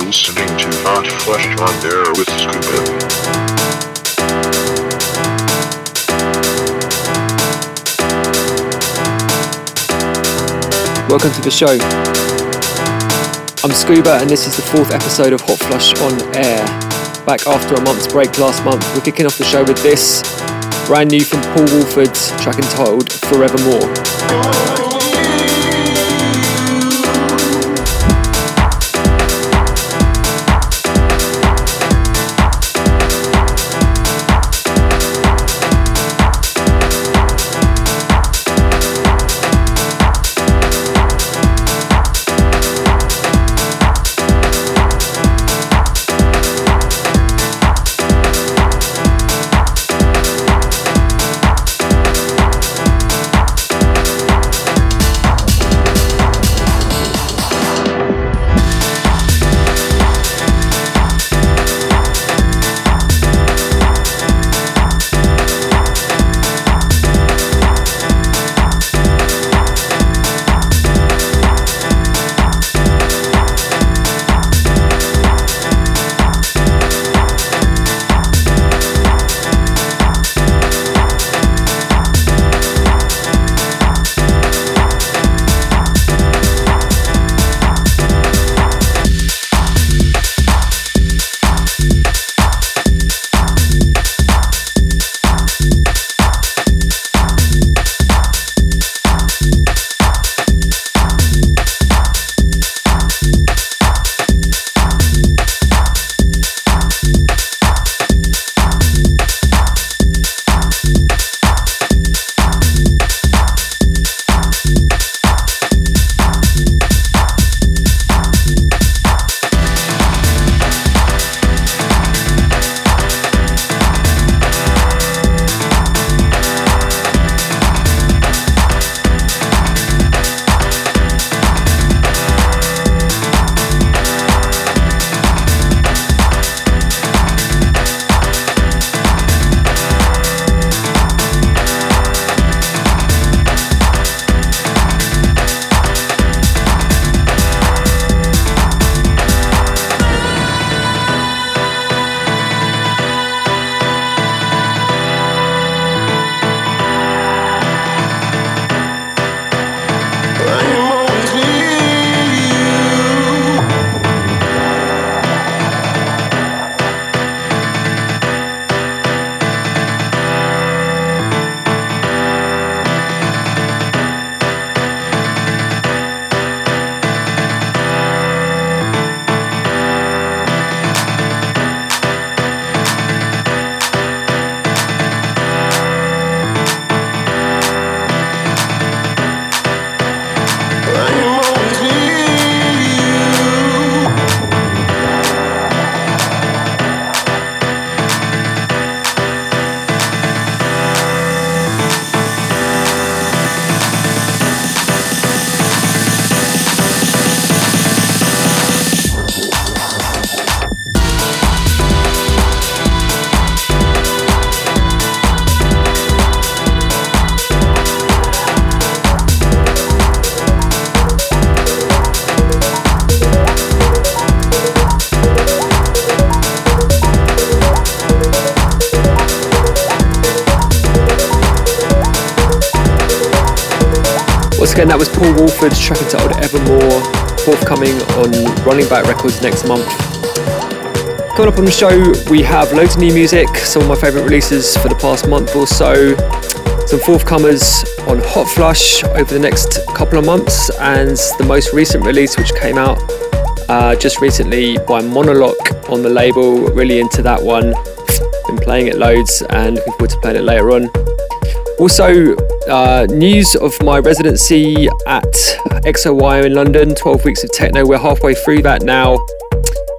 You're listening to Hot Flush on Air with Scuba. Welcome to the show. I'm Scuba, and this is the fourth episode of Hot Flush on Air. Back after a month's break last month, we're kicking off the show with this brand new from Paul Woolford's track entitled Forevermore. Again, that was Paul Woolford's track entitled Evermore, forthcoming on Running Back Records next month. Coming up on the show, we have loads of new music, some of my favourite releases for the past month or so, some forthcomers on Hot Flush over the next couple of months, and the most recent release, which came out uh, just recently by Monoloc on the label. Really into that one. Been playing it loads and looking forward to playing it later on. Also, uh, news of my residency at XOYO in London, 12 weeks of techno. We're halfway through that now.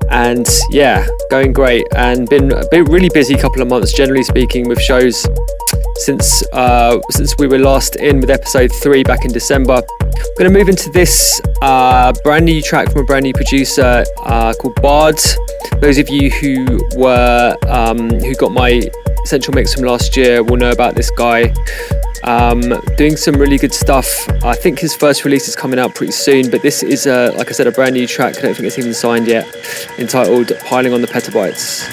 And yeah, going great. And been a bit really busy couple of months, generally speaking, with shows since uh, since we were last in with episode three back in December. I'm going to move into this uh, brand new track from a brand new producer uh, called Bard. Those of you who were um, who got my Essential Mix from last year will know about this guy. Um, doing some really good stuff. I think his first release is coming out pretty soon, but this is, like I said, a brand new track. I don't think it's even signed yet, entitled Piling on the Petabytes.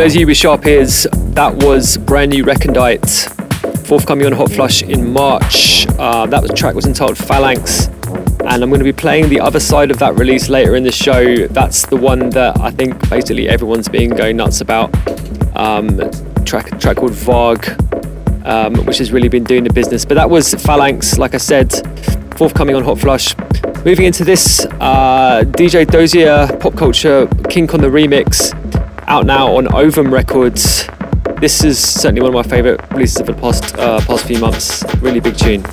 Those of you with sharp ears, that was brand new Recondite, forthcoming on Hot Flush in March. Uh, that track was entitled Phalanx, and I'm going to be playing the other side of that release later in the show. That's the one that I think basically everyone's been going nuts about. Um, track track called Varg, um, which has really been doing the business. But that was Phalanx, like I said, forthcoming on Hot Flush. Moving into this, uh, DJ Dozier, Pop Culture, Kink on the remix out now on Ovum Records. This is certainly one of my favourite releases of the past uh, past few months. Really big tune.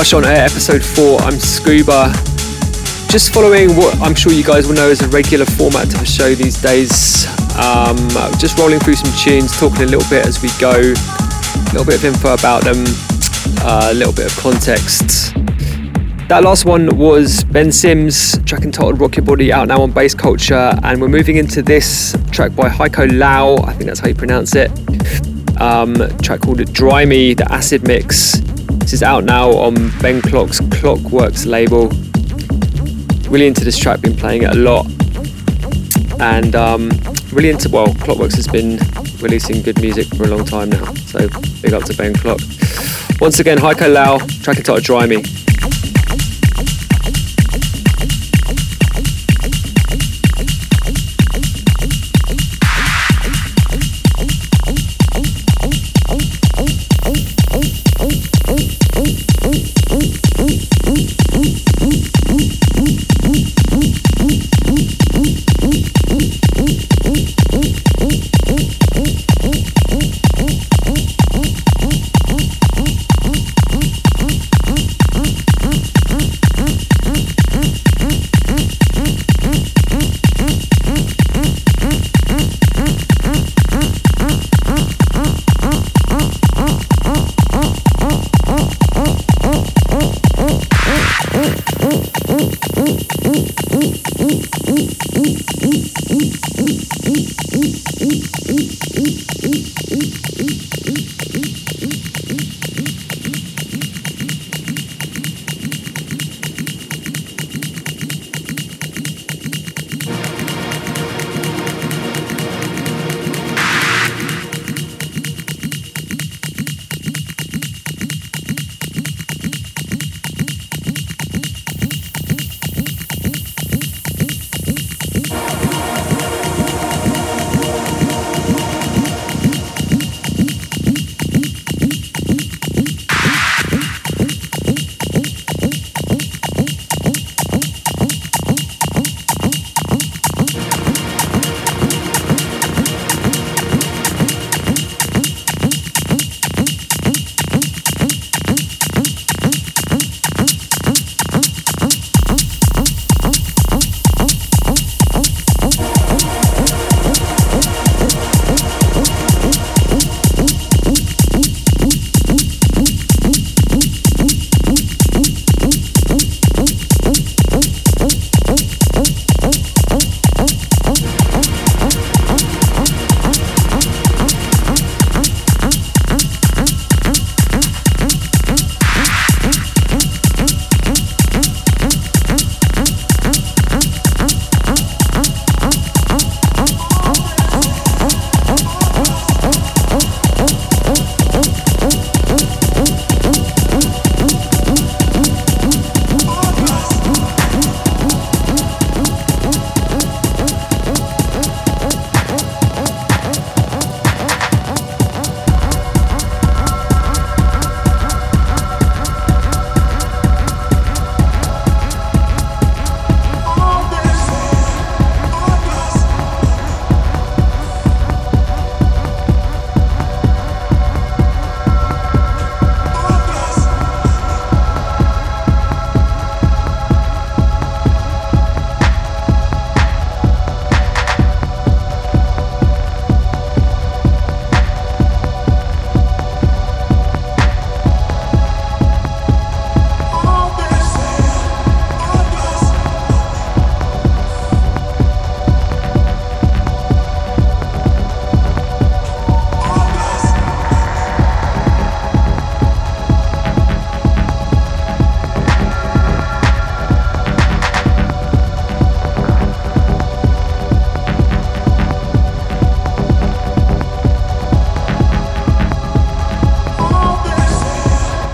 Flush on Air, episode 4. I'm Scuba. Just following what I'm sure you guys will know as a regular format to the show these days. Um, just rolling through some tunes, talking a little bit as we go, a little bit of info about them, uh, a little bit of context. That last one was Ben Sims, track entitled Rock Your Body, out now on Bass Culture, and we're moving into this track by Heiko Laux, I think that's how you pronounce it. Um, track called Dry Me, the Acid Mix. This is out now on Ben Klock's Klockworks label. Really into this track, been playing it a lot. And um, really into, well, Klockworks has been releasing good music for a long time now. So big up to Ben Clock. Once again, Heiko Laux, track entitled Dry Me.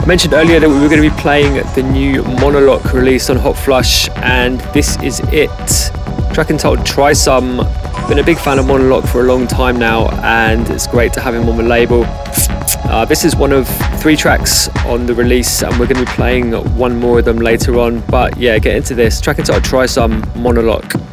Mentioned earlier that we were going to be playing the new Monoloc release on Hot Flush, and this is it. Track entitled Try Some. Been a big fan of Monoloc for a long time now, and it's great to have him on the label. Uh, this is one of three tracks on the release, and we're going to be playing one more of them later on. But yeah, get into this. Track entitled Try Some Monolock.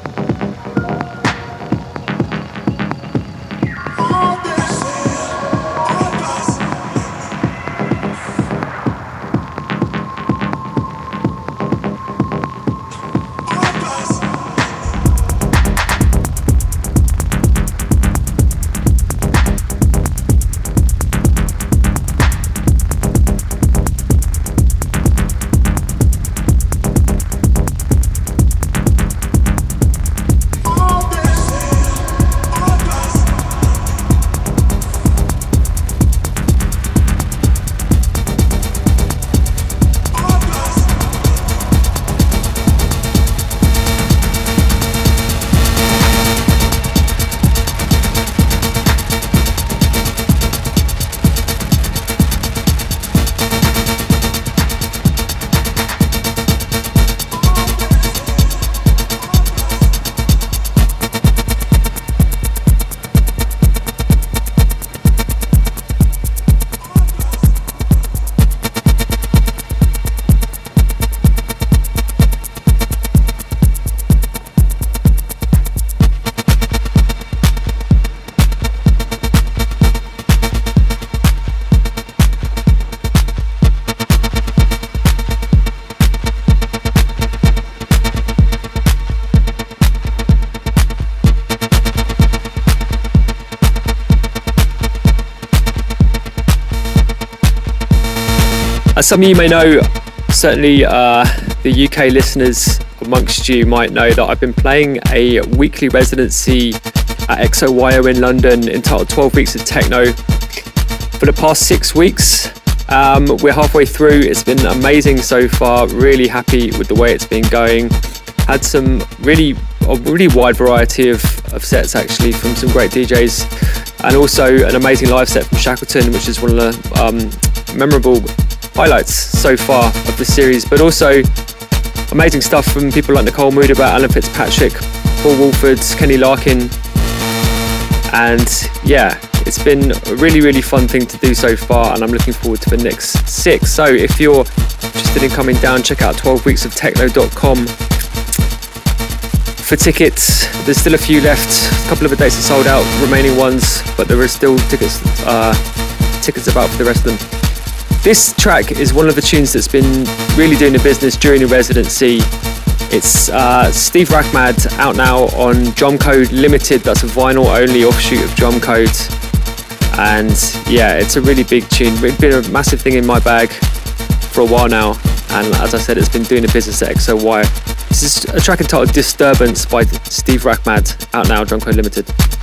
As some of you may know, certainly uh, the UK listeners amongst you might know that I've been playing a weekly residency at XOYO in London entitled 12 Weeks of Techno for the past six weeks. Um, we're halfway through. It's been amazing so far. Really happy with the way it's been going. Had some really, a really wide variety of, of sets actually from some great DJs, and also an amazing live set from Shackleton, which is one of the um, memorable highlights so far of the series. But also amazing stuff from people like Nicole Moudaber Alan Fitzpatrick, Paul Woolford, Kenny Larkin, and yeah, it's been a really, really fun thing to do so far, and I'm looking forward to the next six. So if you're interested in coming down, check out 12weeksoftechno.com for tickets. There's still a few left. A couple of the dates are sold out, remaining ones, but there are still tickets uh, tickets about for the rest of them. This track is one of the tunes that's been really doing the business during the residency. It's uh, Steve Rachmad out now on Drumcode Limited. That's a vinyl only offshoot of Drum Drumcode. And yeah, it's a really big tune. It's been a massive thing in my bag for a while now. And as I said, it's been doing the business at XOYO. This is a track entitled Disturbance by Steve Rachmad, out now, Drumcode Limited.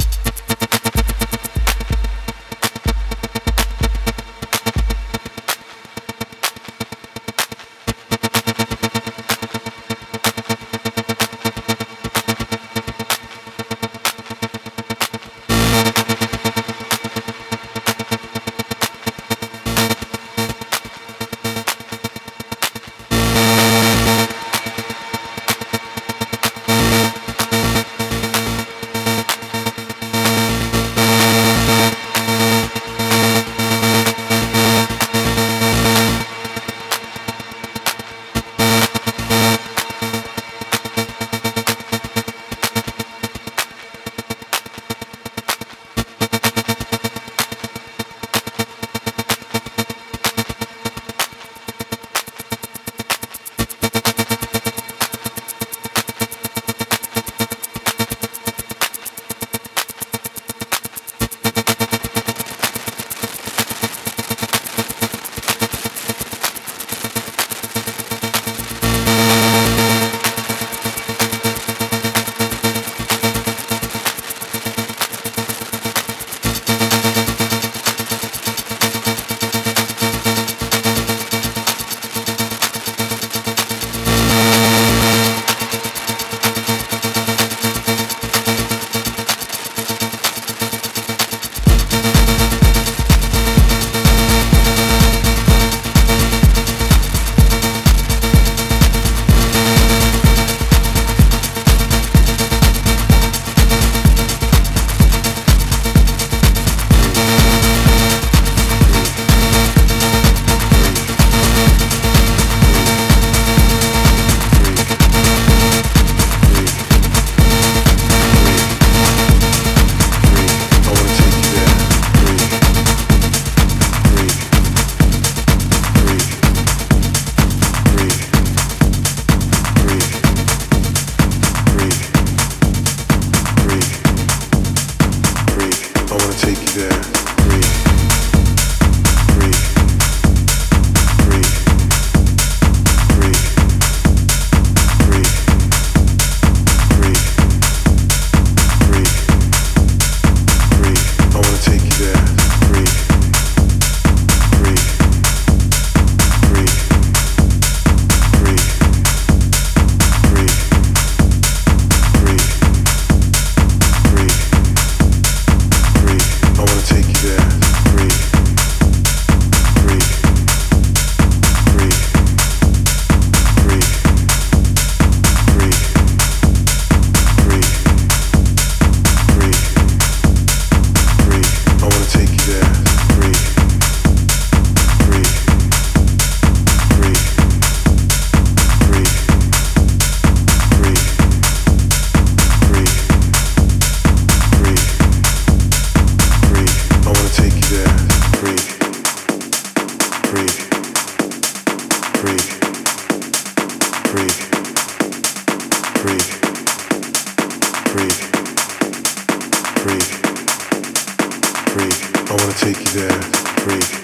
Take you there, freak,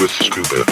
With scuba,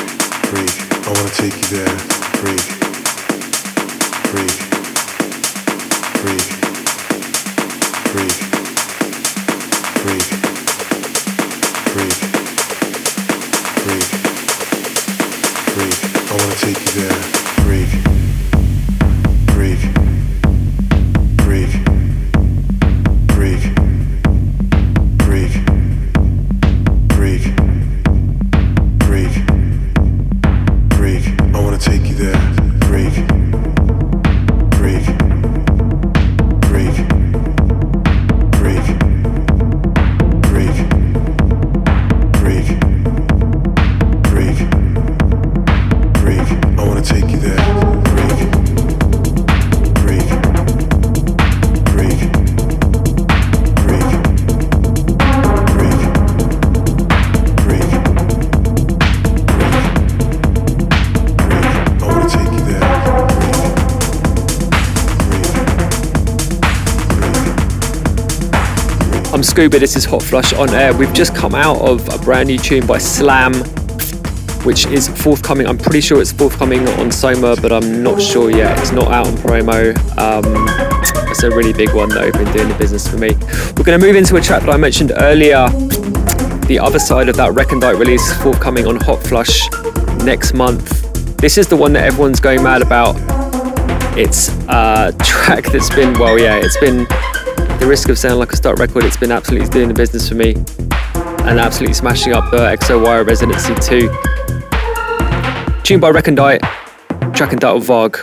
this is Hot Flush on air. We've just come out of a brand new tune by Slam, which is forthcoming. I'm pretty sure it's forthcoming on Soma, but I'm not sure yet. It's not out on promo. Um, it's a really big one though, been doing the business for me. We're going to move into a track that I mentioned earlier. The other side of that recondite release forthcoming on Hot Flush next month. This is the one that everyone's going mad about. It's a track that's been, well, yeah, it's been the risk of sounding like a stock record, it's been absolutely doing the business for me and absolutely smashing up the XO residency too. Tune by Recondite, track and entitled Vogue.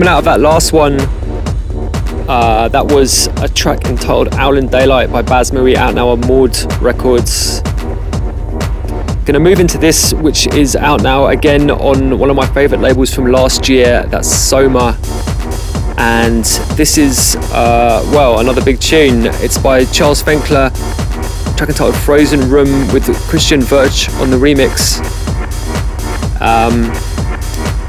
Coming out of that last one, uh, that was a track entitled Owlin' Daylight by Baz Marie out now on Maud Records. Gonna move into this, which is out now again on one of my favourite labels from last year, that's Soma. And this is, uh, well, another big tune. It's by Charles Fenckler, track entitled Frozen Room with Christian Wünsch on the remix. Um,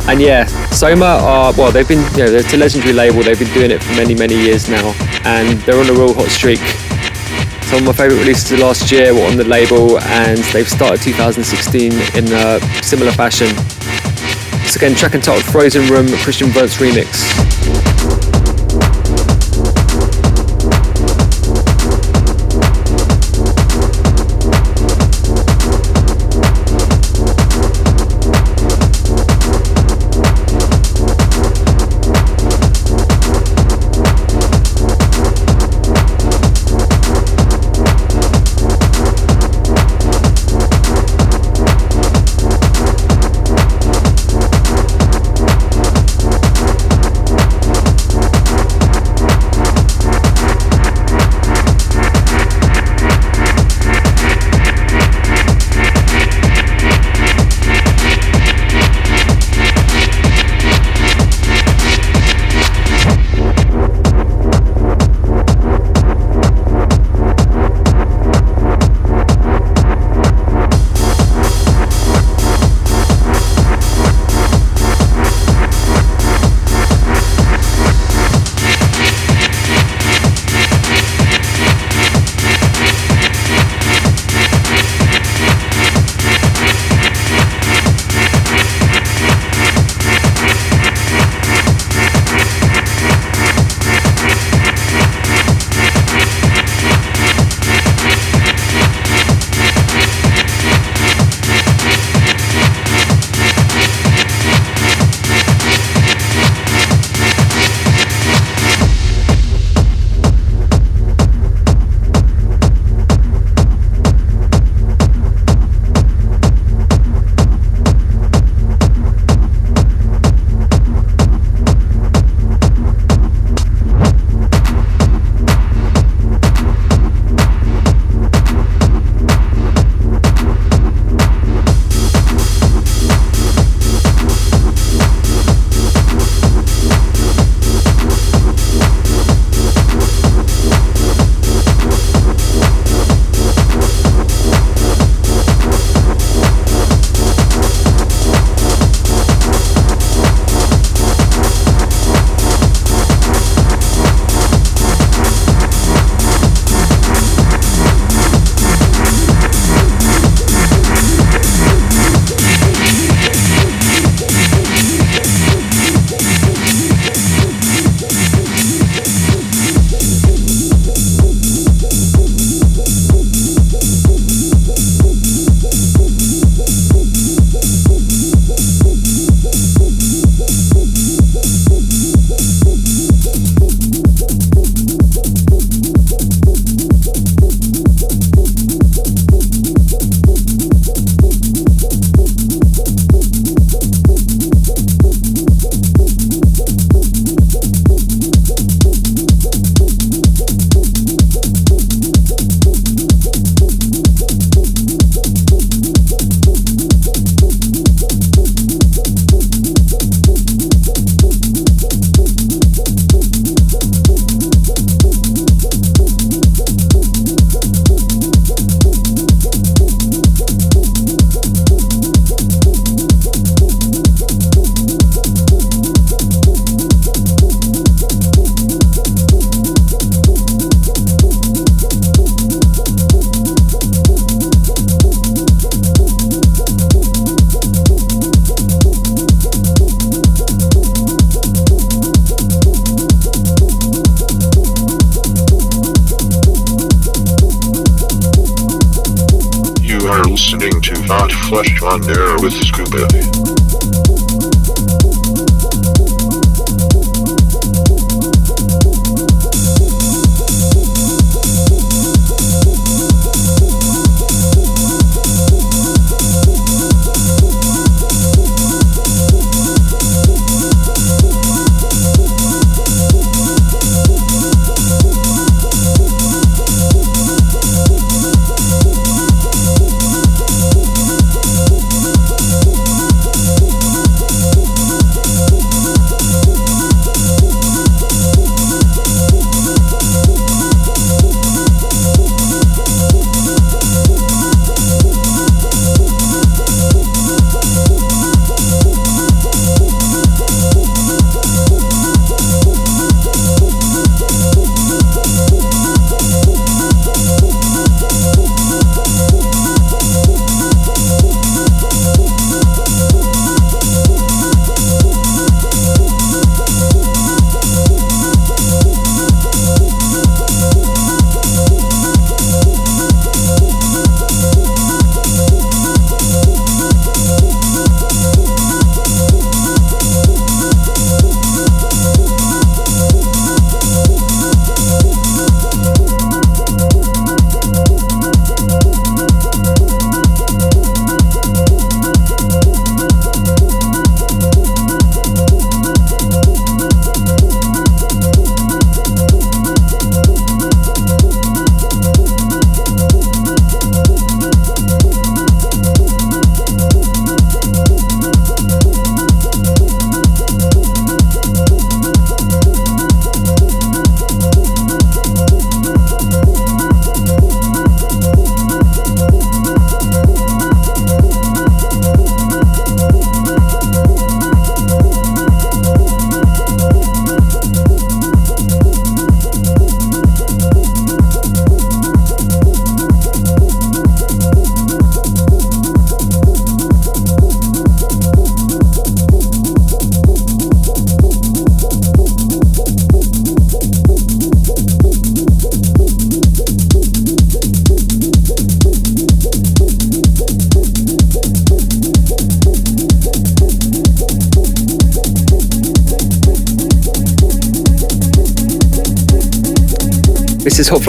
And yeah, Soma are well, they've been you know it's a legendary label. They've been doing it for many many years now, and they're on a real hot streak. Some of my favourite releases of last year were on the label, and they've started 2016 in a similar fashion. So again, track entitled Frozen Room, Christian Wünsch remix.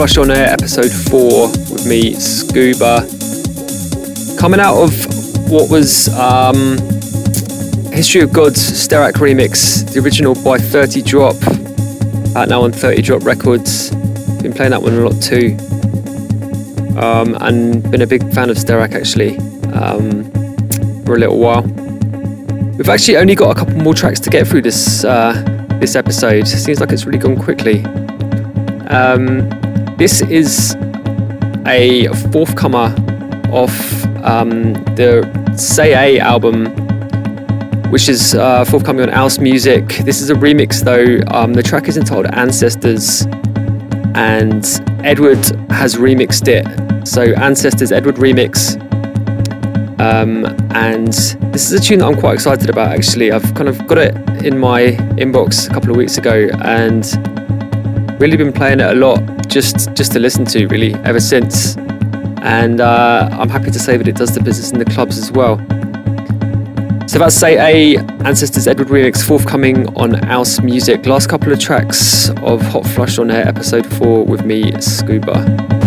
On Air, episode 4, with me, Scuba. Coming out of what was um, History of Gods Sterac remix, the original by 30 Drop, out now on 30 Drop Records. Been playing that one a lot too. Um, and been a big fan of Sterac actually um, for a little while. We've actually only got a couple more tracks to get through this uh, this episode. Seems like it's really gone quickly. Um, this is a forthcomer off um, the Sei A album, which is uh, forthcoming on Ouse Music. This is a remix though. Um, the track is entitled Ancestors, and Edward has remixed it. So Ancestors, Edward remix. Um, and this is a tune that I'm quite excited about actually. I've kind of got it in my inbox a couple of weeks ago and really been playing it a lot just just to listen to really ever since. And uh, I'm happy to say that it does the business in the clubs as well. So that's Sei A Ancestors Edward remix forthcoming on Ouse Music. Last couple of tracks of Hot Flush on Air, episode 4 with me, Scuba.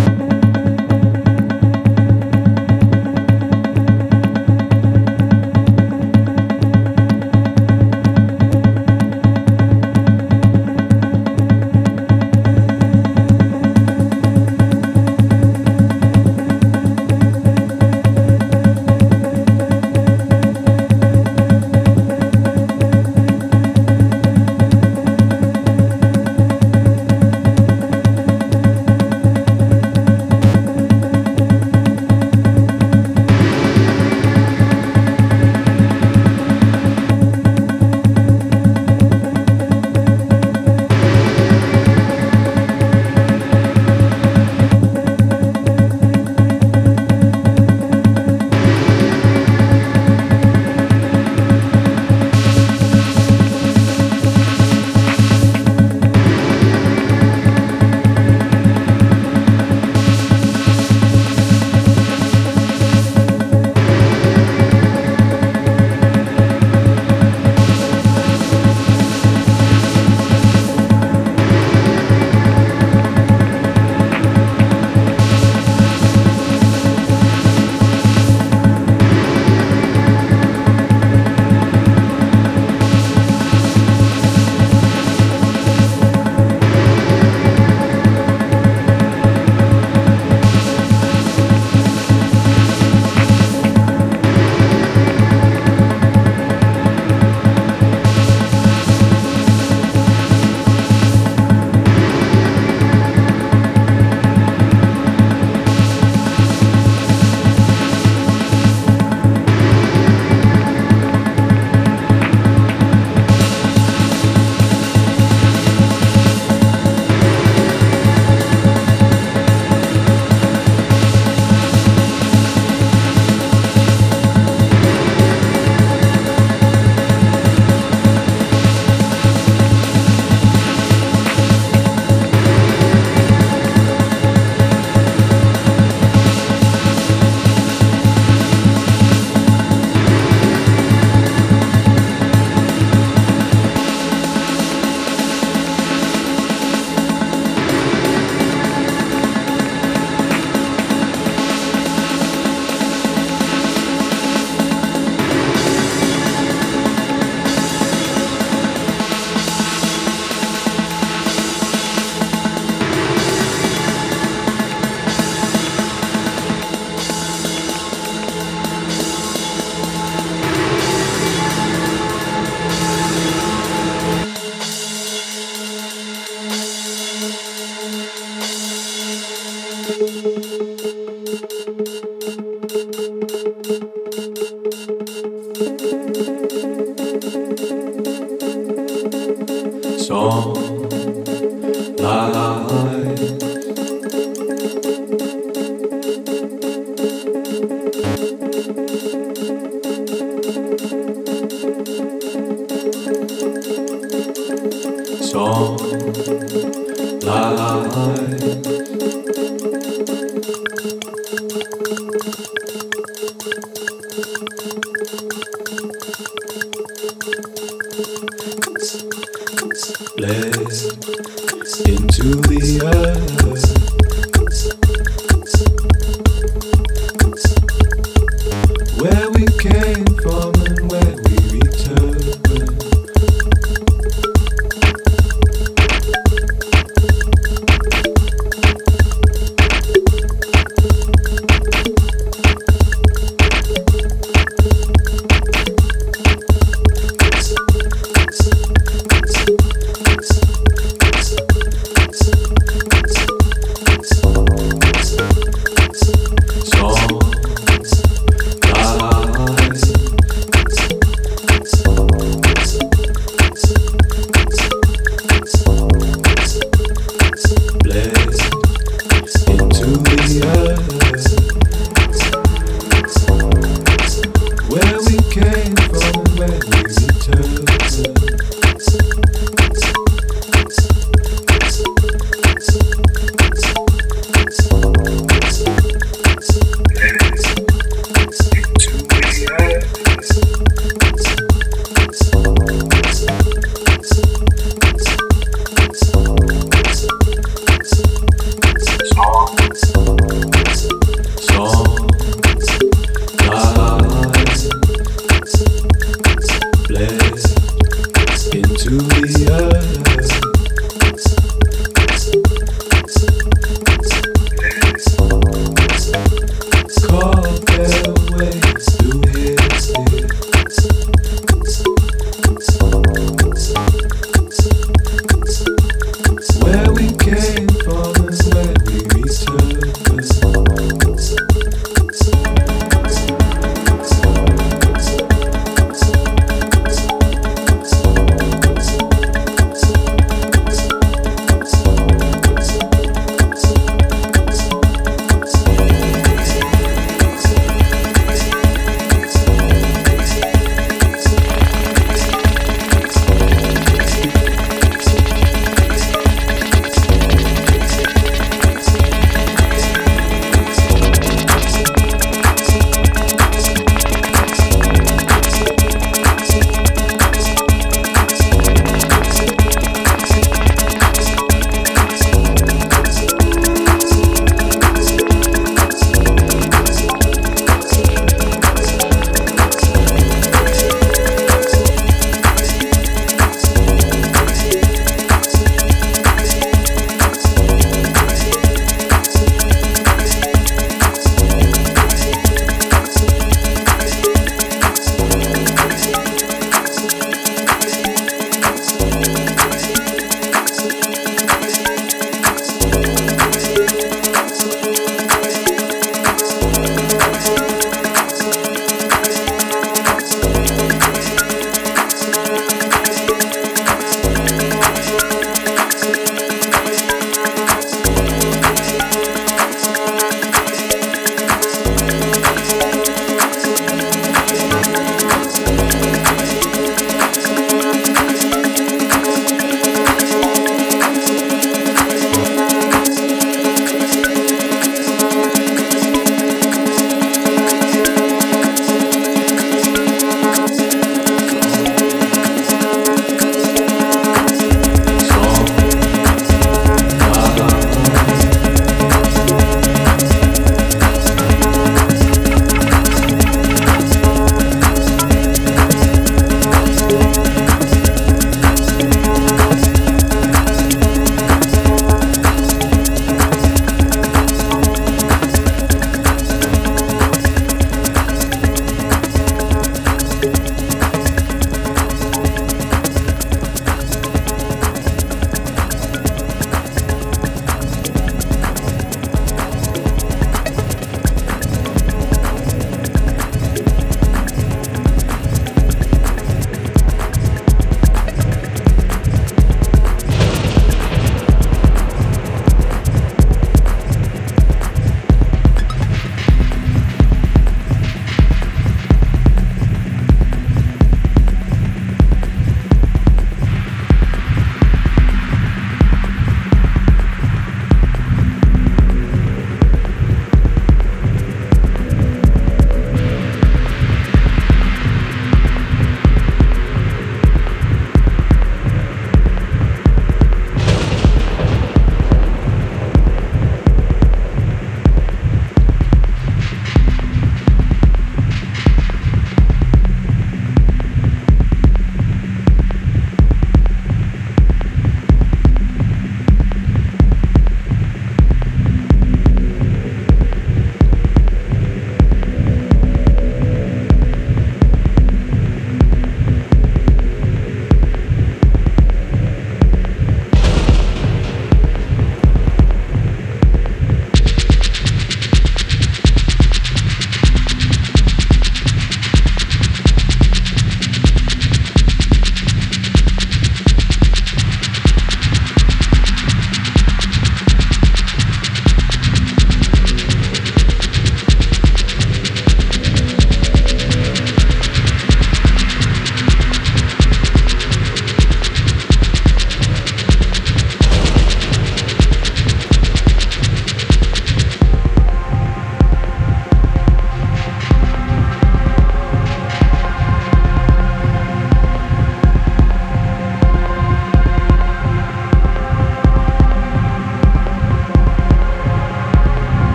love.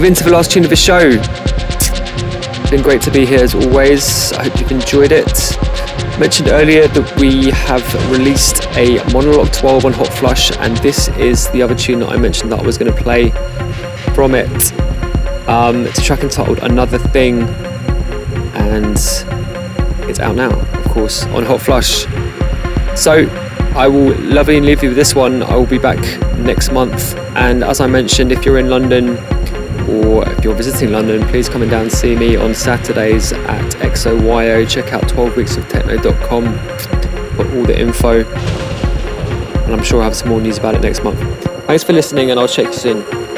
Move into the last tune of the show. It's been great to be here as always. I hope you've enjoyed it. Mentioned earlier that we have released a Monoloc 12 on Hot Flush, and this is the other tune that I mentioned that I was going to play from it. Um, it's a track entitled Another Thing, and it's out now, of course, on Hot Flush. So I will and leave you with this one. I will be back next month. And as I mentioned, if you're in London or if you're visiting London, please come and down and see me on Saturdays at XOYO. Check out 12weeksoftechno.com for all the info. And I'm sure I'll have some more news about it next month. Thanks for listening, and I'll check you soon.